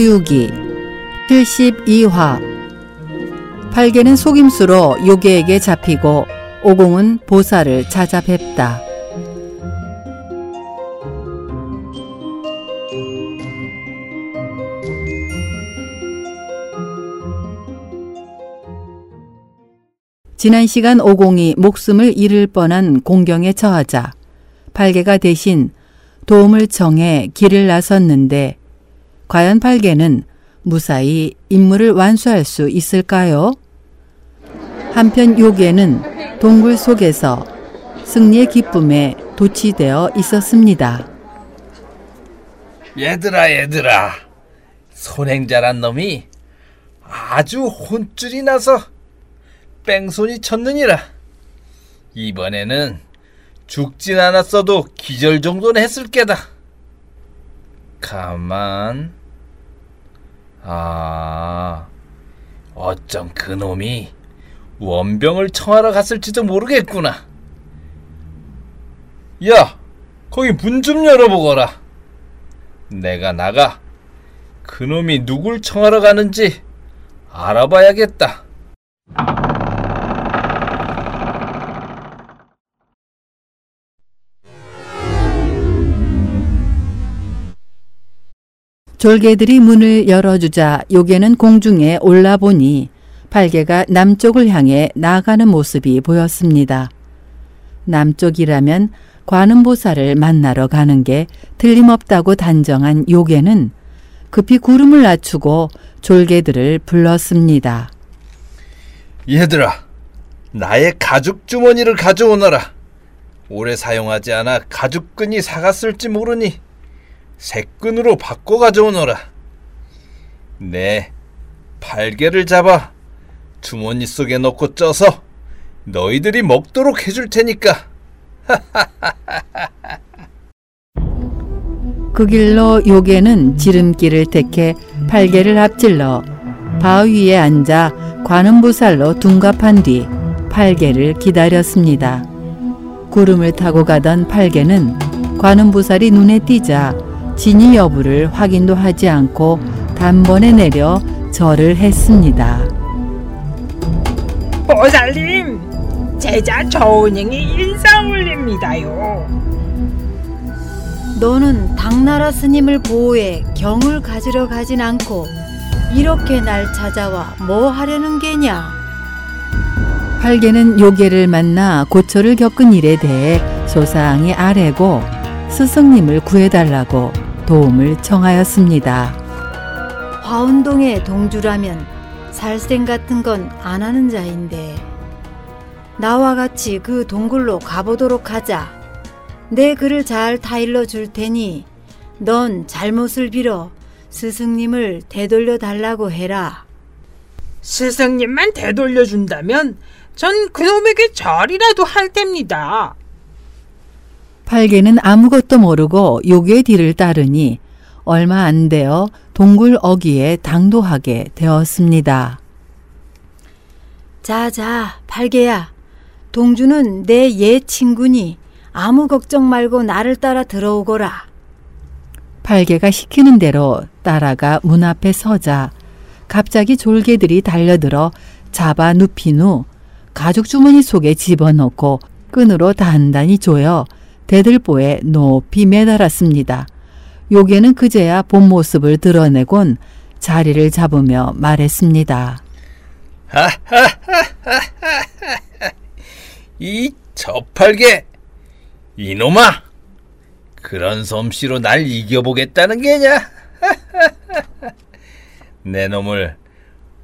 서유기 72화 팔개는 속임수로 요괴에게 잡히고 오공은 보살을 찾아뵙다. 지난 시간 오공이 목숨을 잃을 뻔한 공경에 처하자 팔개가 대신 도움을 청해 길을 나섰는데 과연 팔개는 무사히 임무를 완수할 수 있을까요? 한편 요괴는 동굴 속에서 승리의 기쁨에 도취되어 있었습니다. 얘들아 얘들아 손행자란 놈이 아주 혼쭐이 나서 뺑소니 쳤느니라 이번에는 죽진 않았어도 기절 정도는 했을 게다 가만 아 어쩜 그놈이 원병을 청하러 갔을지도 모르겠구나 야 거기 문 좀 열어보거라 내가 나가 그놈이 누굴 청하러 가는지 알아봐야겠다. 졸개들이 문을 열어주자 요괴는 공중에 올라보니 팔개가 남쪽을 향해 나가는 모습이 보였습니다. 남쪽이라면 관음보살을 만나러 가는 게 틀림없다고 단정한 요괴는 급히 구름을 낮추고 졸개들을 불렀습니다. 얘들아, 나의 가죽 주머니를 가져오너라. 오래 사용하지 않아 가죽끈이 사갔을지 모르니 새끈으로 바꿔 가져오너라. 내 팔개를 잡아 주머니 속에 넣고 쪄서 너희들이 먹도록 해줄 테니까. 그 길로 요괴는 지름길을 택해 팔개를 앞질러 바위에 앉아 관음보살로 둔갑한 뒤 팔개를 기다렸습니다. 구름을 타고 가던 팔개는 관음보살이 눈에 띄자 진위 여부를 확인도 하지 않고 단번에 내려 절을 했습니다. 보살님, 제자 저은행이 인사 올립니다요. 너는 당나라 스님을 보호해 경을 가지러 가진 않고 이렇게 날 찾아와 뭐 하려는 게냐? 팔개는 요괴를 만나 고초를 겪은 일에 대해 소상히 아뢰고 스승님을 구해달라고 도움을 청하였습니다. 화운동의 동주라면 살생 같은 건 안 하는 자인데 나와 같이 그 동굴로 가보도록 하자. 내 글을 잘 타일러 줄 테니 넌 잘못을 빌어 스승님을 되돌려 달라고 해라. 스승님만 되돌려 준다면 전 그놈에게 절이라도 할 텐니다. 팔개는 아무것도 모르고 요괴의 뒤를 따르니 얼마 안 되어 동굴 어귀에 당도하게 되었습니다. 자자, 팔개야. 동주는 내 옛 친구니 아무 걱정 말고 나를 따라 들어오거라. 팔개가 시키는 대로 따라가 문 앞에 서자 갑자기 졸개들이 달려들어 잡아 눕힌 후 가죽 주머니 속에 집어넣고 끈으로 단단히 조여 대들보에 높이 매달았습니다. 요괴는 그제야 본 모습을 드러내곤 자리를 잡으며 말했습니다. 이 저팔계 이놈아 그런 솜씨로 날 이겨보겠다는 게냐? 내 놈을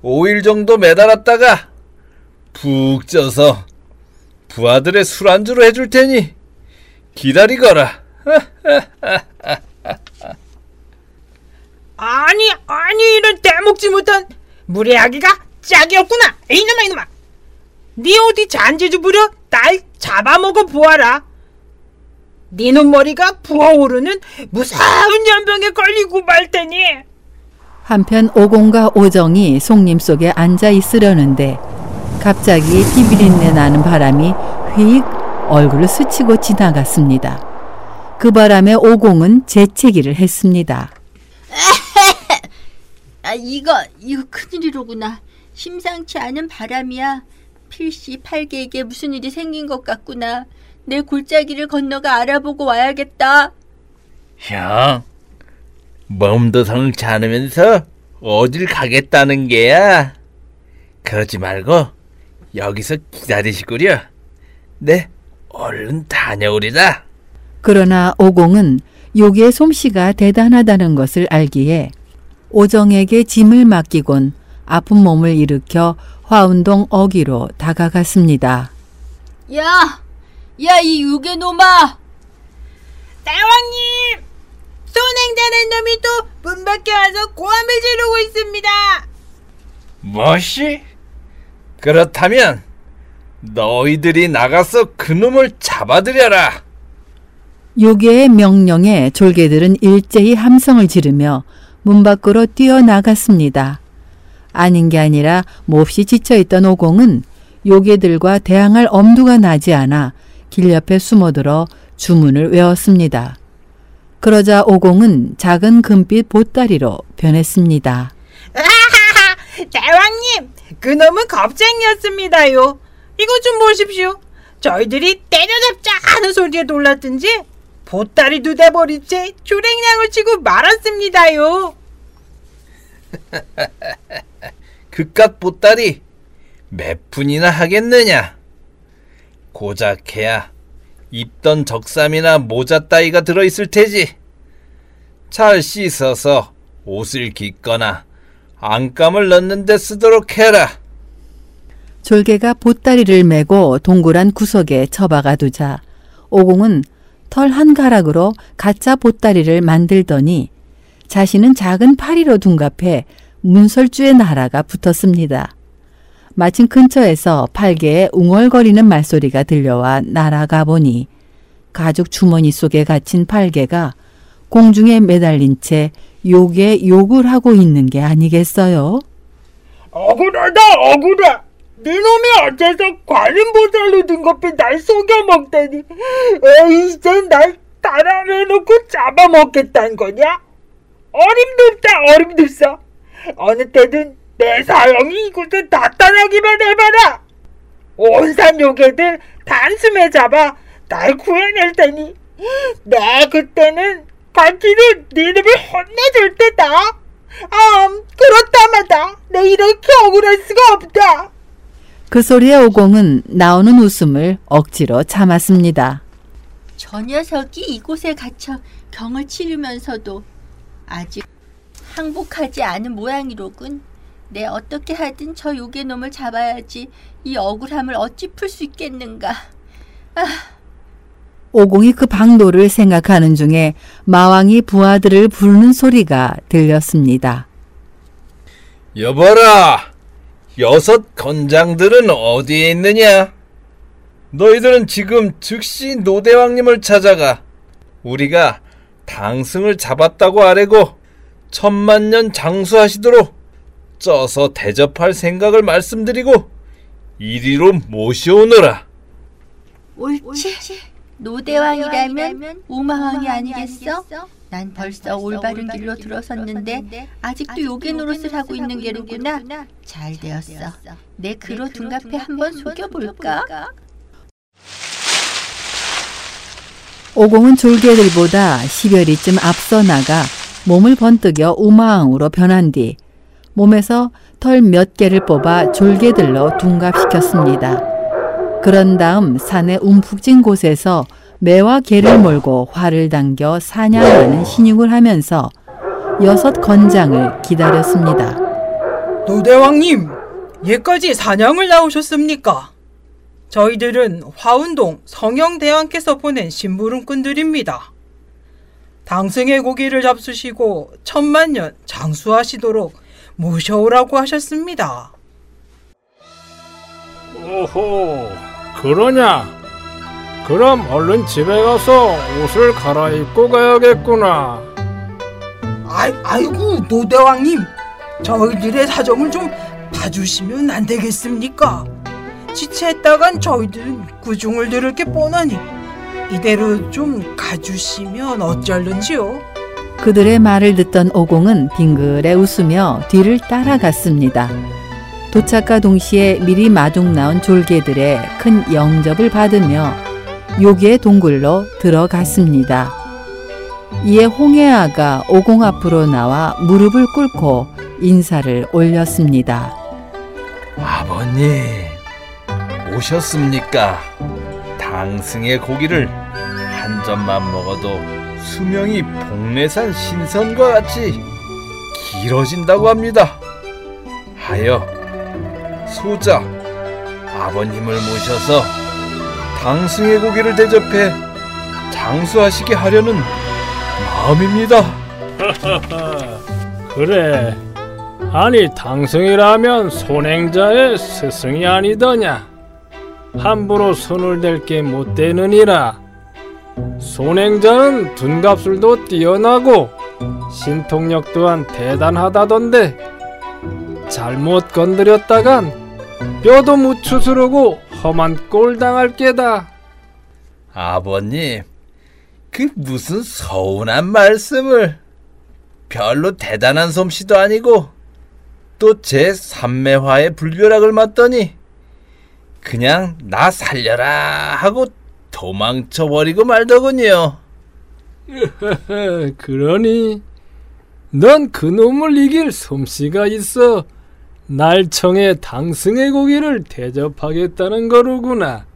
5일 정도 매달았다가 푹 쪄서 부하들의 술안주로 해줄 테니 기다리거라. 아니, 아니, 이런 대먹지 못한 무례하기가 짝이었구나. 이놈아, 이놈아. 네 어디 잔재주 부려 날 잡아먹어 보아라. 네 눈머리가 부어오르는 무서운 연병에 걸리고 말 테니. 한편 오공과 오정이 송림 속에 앉아 있으려는데 갑자기 비비린내 나는 바람이 휙 얼굴을 스치고 지나갔습니다. 그 바람에 오공은 재채기를 했습니다. 아, 이거, 이거 큰일이로구나. 심상치 않은 바람이야. 필시 팔개에게 무슨 일이 생긴 것 같구나. 내 골짜기를 건너가 알아보고 와야겠다. 형, 몸도 성치 않으면서 어딜 가겠다는 게야? 그러지 말고 여기서 기다리시구려. 네, 얼른 다녀오리다. 그러나 오공은 요기의 솜씨가 대단하다는 것을 알기에 오정에게 짐을 맡기곤 아픈 몸을 일으켜 화운동 어기로 다가갔습니다. 야! 야, 이 유괴놈아! 대왕님! 손행자는 놈이 또 문 밖에 와서 고함을 지르고 있습니다. 뭐시? 그렇다면 너희들이 나가서 그놈을 잡아들여라. 요괴의 명령에 졸개들은 일제히 함성을 지르며 문 밖으로 뛰어나갔습니다. 아닌 게 아니라 몹시 지쳐있던 오공은 요괴들과 대항할 엄두가 나지 않아 길 옆에 숨어들어 주문을 외웠습니다. 그러자 오공은 작은 금빛 보따리로 변했습니다. 대왕님, 그놈은 겁쟁이였습니다요. 이거 좀 보십시오. 저희들이 때려잡자 하는 소리에 놀랐든지 보따리도 돼버린 채 주랭량을 치고 말았습니다요. 그깟 보따리 몇 푼이나 하겠느냐? 고작 해야 입던 적삼이나 모자 따위가 들어있을 테지. 잘 씻어서 옷을 깃거나 안감을 넣는 데 쓰도록 해라. 졸개가 보따리를 메고 동그란 구석에 처박아 두자 오공은 털 한 가락으로 가짜 보따리를 만들더니 자신은 작은 파리로 둔갑해 문설주의 나라가 붙었습니다. 마침 근처에서 팔개의 웅얼거리는 말소리가 들려와 날아가 보니 가죽 주머니 속에 갇힌 팔개가 공중에 매달린 채 욕에 욕을 하고 있는 게 아니겠어요? 억울하다 억울해. 네 놈이 어째서 관인 보살로 등급해 날 속여먹다니. 이제 날 따라내놓고 잡아먹겠다는 거냐? 어림없다 어림없어. 어느 때든 내 사형이 이곳에 나타나기만 해봐라. 온산 요괴들 단숨에 잡아 날 구해낼 테니 내 그때는 간지를 네 놈을 혼내줄 때다. 아, 그렇다마다 내 이렇게 억울할 수가 없다. 그 소리에 오공은 나오는 웃음을 억지로 참았습니다. 저 녀석이 이곳에 갇혀 경을 치르면서도 아직 항복하지 않은 모양이로군. 내 어떻게 하든 저 요괴놈을 잡아야지 이 억울함을 어찌 풀 수 있겠는가. 오공이 그 방도를 생각하는 중에 마왕이 부하들을 부르는 소리가 들렸습니다. 여봐라! 여섯 건장들은 어디에 있느냐? 너희들은 지금 즉시 노대왕님을 찾아가 우리가 당승을 잡았다고 아뢰고 천만 년 장수하시도록 쪄서 대접할 생각을 말씀드리고 이리로 모셔오너라. 옳지. 노대왕이라면 우마왕이 아니겠어? 난 벌써 올바른 길로 들어섰는데 아직도 요괴 노릇을 하고 있는 게로구나. 잘 되었어. 내 그로 둔갑해 한번 속여볼까? 오공은 졸개들보다 10여리쯤 앞서 나가 몸을 번뜩여 우마왕으로 변한 뒤 몸에서 털 몇 개를 뽑아 졸개들로 둔갑시켰습니다. 그런 다음 산의 움푹진 곳에서 매와 개를 몰고 활을 당겨 사냥하는 신용을 하면서 여섯 건장을 기다렸습니다. 노대왕님, 예까지 사냥을 나오셨습니까? 저희들은 화운동 성형대왕께서 보낸 심부름꾼들입니다. 당승의 고기를 잡수시고 천만년 장수하시도록 모셔오라고 하셨습니다. 오호, 그러냐? 그럼 얼른 집에 가서 옷을 갈아입고 가야겠구나. 아이, 아이고 노대왕님, 저희들의 사정을 좀 봐주시면 안 되겠습니까? 지체했다간 저희들은 구중을 들을 게 뻔하니 이대로 좀 가주시면 어쩔는지요? 그들의 말을 듣던 오공은 빙글에 웃으며 뒤를 따라갔습니다. 도착과 동시에 미리 마중 나온 졸개들의 큰 영접을 받으며 요기의 동굴로 들어갔습니다. 이에 홍해아가 오공 앞으로 나와 무릎을 꿇고 인사를 올렸습니다. 아버님, 오셨습니까? 당승의 고기를 한 점만 먹어도 수명이 복내산 신선과 같이 길어진다고 합니다. 하여 소자 아버님을 모셔서 당승의 고기를 대접해 장수하시게 하려는 마음입니다. 그래. 아니 당승이라면 손행자의 스승이 아니더냐. 함부로 손을 댈 게 못 되느니라. 손행자는 둔갑술도 뛰어나고 신통력 또한 대단하다던데 잘못 건드렸다간 뼈도 무추스르고 험한 꼴 당할 게다. 아버님, 그 무슨 서운한 말씀을 별로 대단한 솜씨도 아니고 또 제 삼매화의 불벼락을 맞더니 그냥 나 살려라 하고 도망쳐 버리고 말더군요. 그러니 넌 그놈을 이길 솜씨가 있어 날청에 당승의 고기를 대접하겠다는 거로구나.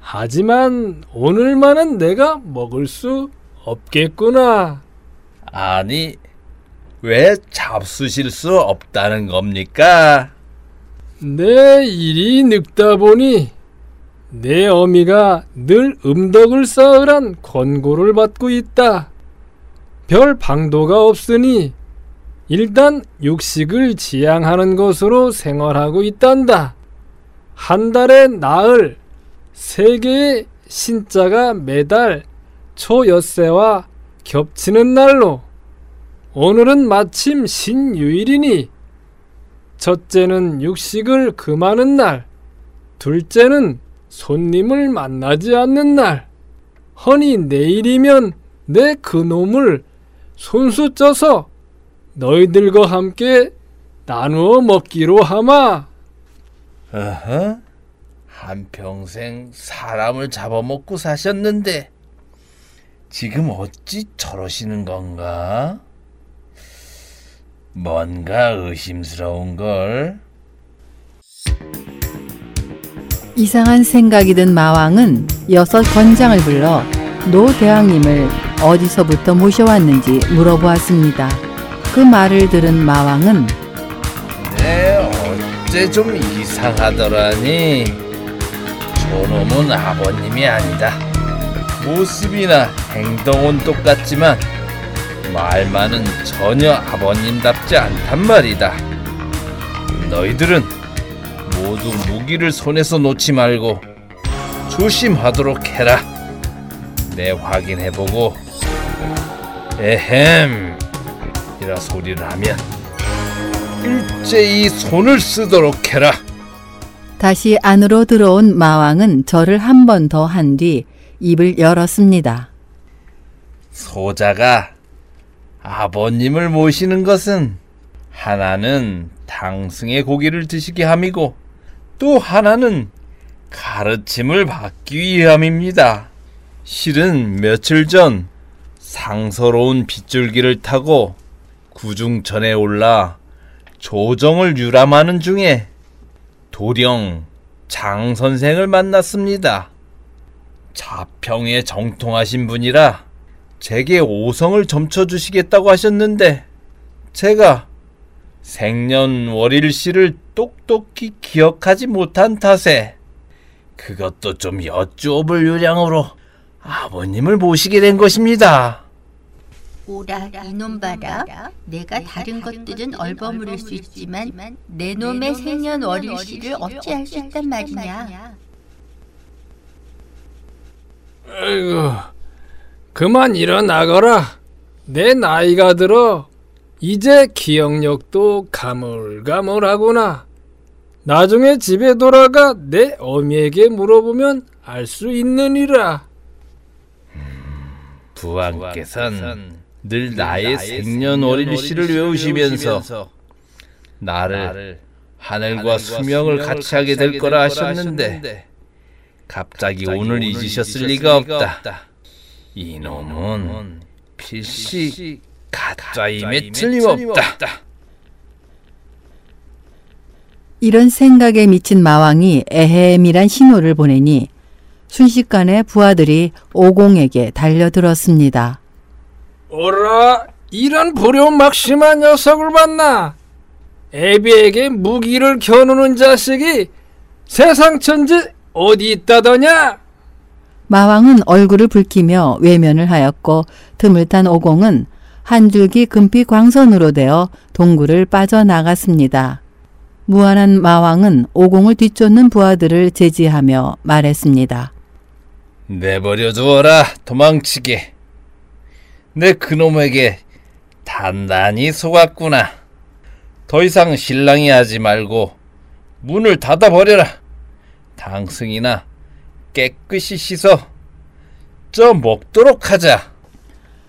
하지만 오늘만은 내가 먹을 수 없겠구나. 아니, 왜 잡수실 수 없다는 겁니까? 내 일이 늙다 보니 내 어미가 늘 음덕을 쌓으란 권고를 받고 있다. 별 방도가 없으니 일단 육식을 지양하는 것으로 생활하고 있단다. 한 달에 나흘 세 개의 신자가 매달 초엿새와 겹치는 날로 오늘은 마침 신유일이니 첫째는 육식을 금하는 날, 둘째는 손님을 만나지 않는 날. 허니 내일이면 내 그놈을 손수 쪄서 너희들과 함께 나누어 먹기로 하마. 어허? 한평생 사람을 잡아먹고 사셨는데 지금 어찌 저러시는 건가? 뭔가 의심스러운 걸. 이상한 생각이 든 마왕은 여섯 권장을 불러 노 대왕님을 어디서부터 모셔왔는지 물어보았습니다. 그 말을 들은 마왕은 네, 어째 좀 이상하더라니. 저놈은 아버님이 아니다. 모습이나 행동은 똑같지만 말만은 전혀 아버님답지 않단 말이다. 너희들은 모두 무기를 손에서 놓지 말고 조심하도록 해라. 내 확인해보고 에헴 이라 소리를 하면 일제히 손을 쓰도록 해라. 다시 안으로 들어온 마왕은 절을 한 번 더 한 뒤 입을 열었습니다. 소자가 아버님을 모시는 것은 하나는 당승의 고기를 드시게 함이고 또 하나는 가르침을 받기 위함입니다. 실은 며칠 전 상서로운 빗줄기를 타고 구중천에 올라 조정을 유람하는 중에 도령 장 선생을 만났습니다. 자평에 정통하신 분이라 제게 오성을 점쳐주시겠다고 하셨는데 제가 생년월일씨를 똑똑히 기억하지 못한 탓에 그것도 좀 여쭈어볼 요량으로 아버님을 모시게 된 것입니다. 오라 이놈 봐라. 내가 다른 것들은 얼버무릴 수 있지만 내 놈의 생년월일씨를 어찌할 수 있단 말이냐. 아이고, 그만 일어나거라. 내 나이가 들어 이제 기억력도 가물가물하구나. 나중에 집에 돌아가 내 어미에게 물어보면 알 수 있느니라. 부왕께선 늘 나의 생년월일시를 외우시면서 나를 하늘과 수명을 같이 하게 될 거라 하셨는데 갑자기 오늘 잊으셨을 리가 없다. 이놈은 필시 가짜임에 틀림없다. 이런 생각에 미친 마왕이 에헴이란 신호를 보내니 순식간에 부하들이 오공에게 달려들었습니다. 오라 이런 불효 막심한 녀석을 봤나 애비에게 무기를 겨누는 자식이 세상 천지 어디 있다더냐 마왕은 얼굴을 붉히며 외면을 하였고 틈을 탄 오공은 한 줄기 금빛 광선으로 되어 동굴을 빠져나갔습니다. 무한한 마왕은 오공을 뒤쫓는 부하들을 제지하며 말했습니다. 내버려 두어라 도망치게. 내 그놈에게 단단히 속았구나. 더 이상 신랑이 하지 말고 문을 닫아버려라. 당승이나 깨끗이 씻어 쪄 먹도록 하자.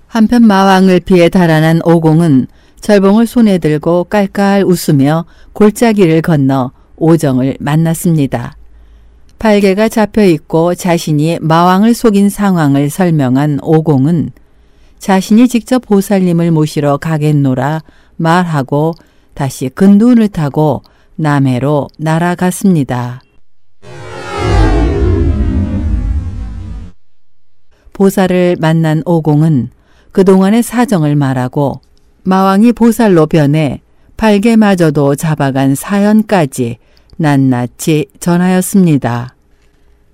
한편 마왕을 피해 달아난 오공은 절봉을 손에 들고 깔깔 웃으며 골짜기를 건너 오정을 만났습니다. 팔개가 잡혀 있고 자신이 마왕을 속인 상황을 설명한 오공은 자신이 직접 보살님을 모시러 가겠노라 말하고 다시 근둔을 타고 남해로 날아갔습니다. 보살을 만난 오공은 그동안의 사정을 말하고 마왕이 보살로 변해 팔개마저도 잡아간 사연까지 낱낱이 전하였습니다.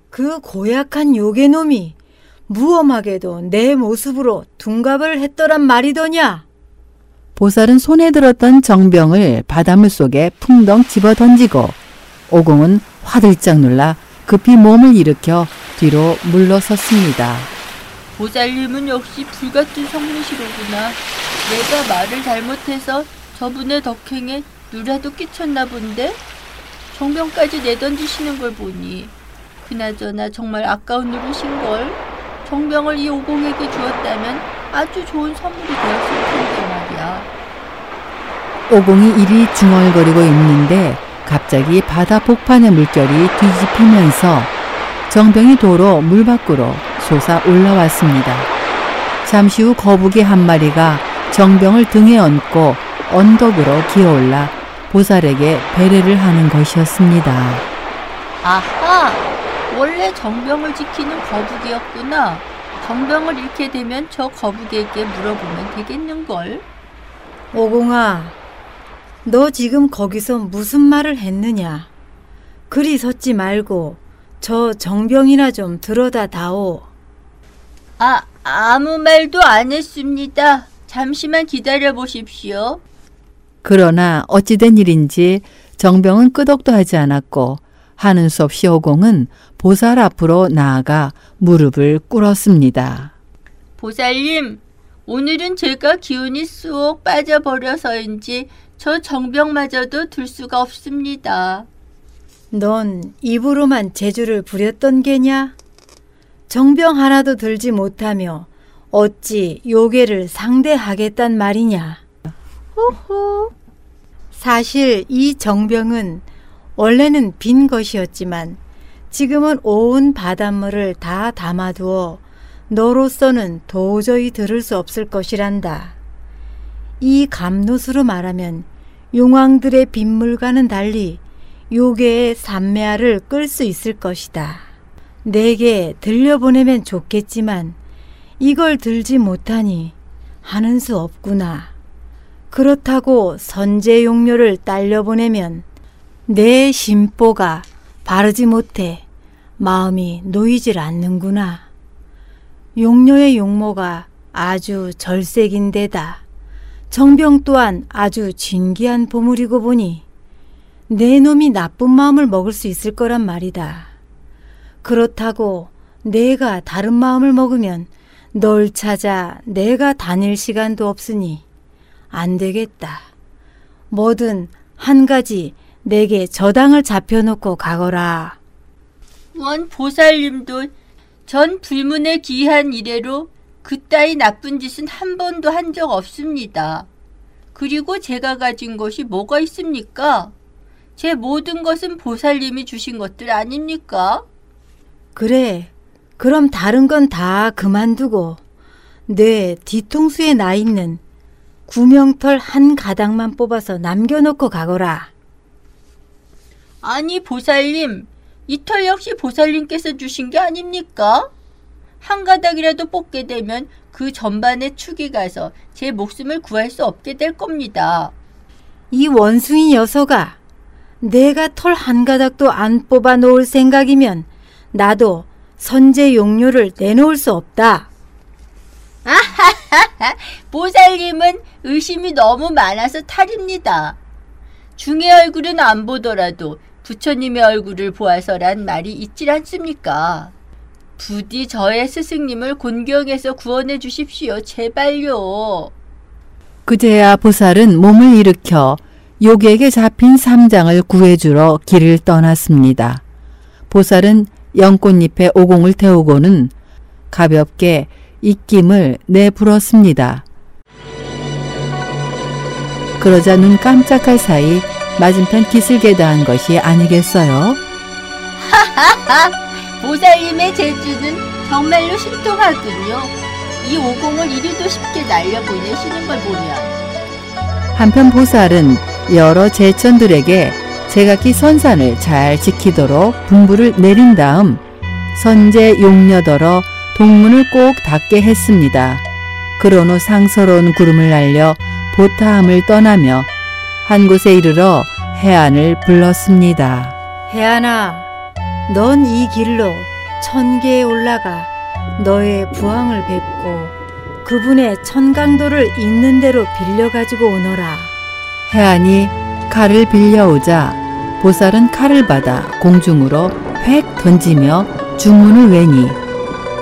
그 고약한 요괴놈이 무엄하게도 내 모습으로 둔갑을 했더란 말이더냐? 보살은 손에 들었던 정병을 바닷물 속에 풍덩 집어 던지고 오공은 화들짝 놀라 급히 몸을 일으켜 뒤로 물러섰습니다. 보살님은 역시 불같은 성미시로구나. 내가 말을 잘못해서 저분의 덕행에 누라도 끼쳤나 본데? 정병까지 내던지시는 걸 보니 그나저나 정말 아까운 누르신걸. 정병을 이 오공에게 주었다면 아주 좋은 선물이 되었을 텐데 말이야. 오공이 이리 중얼거리고 있는데 갑자기 바다 폭판의 물결이 뒤집히면서 정병이 도로 물 밖으로 솟아 올라왔습니다. 잠시 후 거북이 한 마리가 정병을 등에 얹고 언덕으로 기어올라 보살에게 배례를 하는 것이었습니다. 아하! 원래 정병을 지키는 거북이였구나. 정병을 잃게 되면 저 거북이에게 물어보면 되겠는걸? 오공아, 너 지금 거기서 무슨 말을 했느냐? 그리 섰지 말고 저 정병이나 좀 들어다 다오. 아, 아무 말도 안 했습니다. 잠시만 기다려 보십시오. 그러나 어찌된 일인지 정병은 끄덕도 하지 않았고 하는 수 없이 오공은 보살 앞으로 나아가 무릎을 꿇었습니다. 보살님, 오늘은 제가 기운이 쏙 빠져버려서인지 저 정병마저도 들 수가 없습니다. 넌 입으로만 재주를 부렸던 게냐? 정병 하나도 들지 못하며 어찌 요괴를 상대하겠단 말이냐? 호호. 사실 이 정병은 원래는 빈 것이었지만 지금은 온 바닷물을 다 담아두어 너로서는 도저히 들을 수 없을 것이란다. 이 감노수로 말하면 용왕들의 빗물과는 달리 요괴의 산매화를 끌 수 있을 것이다. 내게 들려보내면 좋겠지만 이걸 들지 못하니 하는 수 없구나. 그렇다고 선제 용료를 딸려보내면 내 심보가 바르지 못해 마음이 놓이질 않는구나. 용료의 용모가 아주 절색인데다 정병 또한 아주 진기한 보물이고 보니 내 놈이 나쁜 마음을 먹을 수 있을 거란 말이다. 그렇다고 내가 다른 마음을 먹으면 널 찾아 내가 다닐 시간도 없으니 안 되겠다. 뭐든 한 가지 내게 저당을 잡혀놓고 가거라. 원 보살님도 전 불문의 귀한 이래로 그따위 나쁜 짓은 한 번도 한 적 없습니다. 그리고 제가 가진 것이 뭐가 있습니까? 제 모든 것은 보살님이 주신 것들 아닙니까? 그래. 그럼 다른 건 다 그만두고 내 뒤통수에 나 있는 구명털 한 가닥만 뽑아서 남겨놓고 가거라. 아니 보살님, 이털 역시 보살님께서 주신 게 아닙니까? 한 가닥이라도 뽑게 되면 그 전반에 축이 가서 제 목숨을 구할 수 없게 될 겁니다. 이 원숭이 녀석아, 내가 털 한 가닥도 안 뽑아 놓을 생각이면 나도 선제 용료를 내놓을 수 없다. 보살님은 의심이 너무 많아서 탈입니다. 중의 얼굴은 안 보더라도 부처님의 얼굴을 보아서란 말이 있질 않습니까? 부디 저의 스승님을 곤경에서 구원해 주십시오. 제발요. 그제야 보살은 몸을 일으켜 욕에게 잡힌 삼장을 구해주러 길을 떠났습니다. 보살은 연꽃잎에 오공을 태우고는 가볍게 입김을 내불었습니다. 그러자 눈 깜짝할 사이 맞은편 기슭에다 한 것이 아니겠어요? 보살님의 재주는 정말로 신통하군요. 이 오공을 이리도 쉽게 날려보내시는 걸 보면 한편 보살은 여러 제천들에게 제각기 선산을 잘 지키도록 분부를 내린 다음 선제 용녀더러 동문을 꼭 닫게 했습니다. 그런 후 상서로운 구름을 날려 보타함을 떠나며 한 곳에 이르러 해안을 불렀습니다. 혜안아, 넌 이 길로 천계에 올라가 너의 부왕을 뵙고 그분의 천강도를 있는 대로 빌려가지고 오너라. 해안이 칼을 빌려오자 보살은 칼을 받아 공중으로 획 던지며 주문을 외니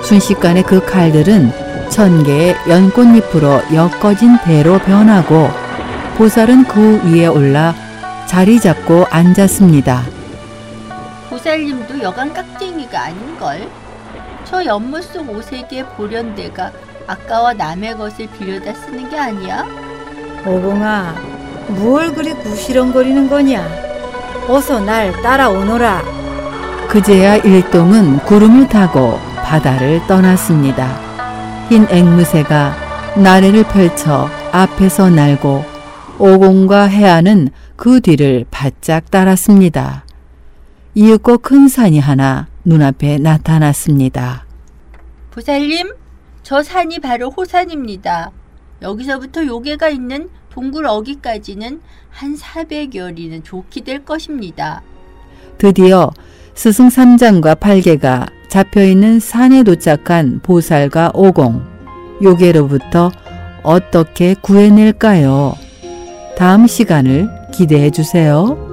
순식간에 그 칼들은 천 개의 연꽃잎으로 엮어진 대로 변하고 보살은 그 위에 올라 자리 잡고 앉았습니다. 보살님도 여간 깍쟁이가 아닌걸. 저 연못 속 오색의 보련대가 아까와 남의 것을 빌려다 쓰는 게 아니야? 오공아, 무얼 그리 구시렁거리는 거냐? 어서 날 따라오너라. 그제야 일동은 구름을 타고 바다를 떠났습니다. 흰 앵무새가 나래를 펼쳐 앞에서 날고 오공과 해안은 그 뒤를 바짝 따랐습니다. 이윽고 큰 산이 하나 눈앞에 나타났습니다. 보살님, 저 산이 바로 호산입니다. 여기서부터 요괴가 있는 동굴 어기까지는 한 400여리는 좋게 될 것입니다. 드디어 스승 삼장과 팔개가 잡혀있는 산에 도착한 보살과 오공, 요괴로부터 어떻게 구해낼까요? 다음 시간을 기대해 주세요.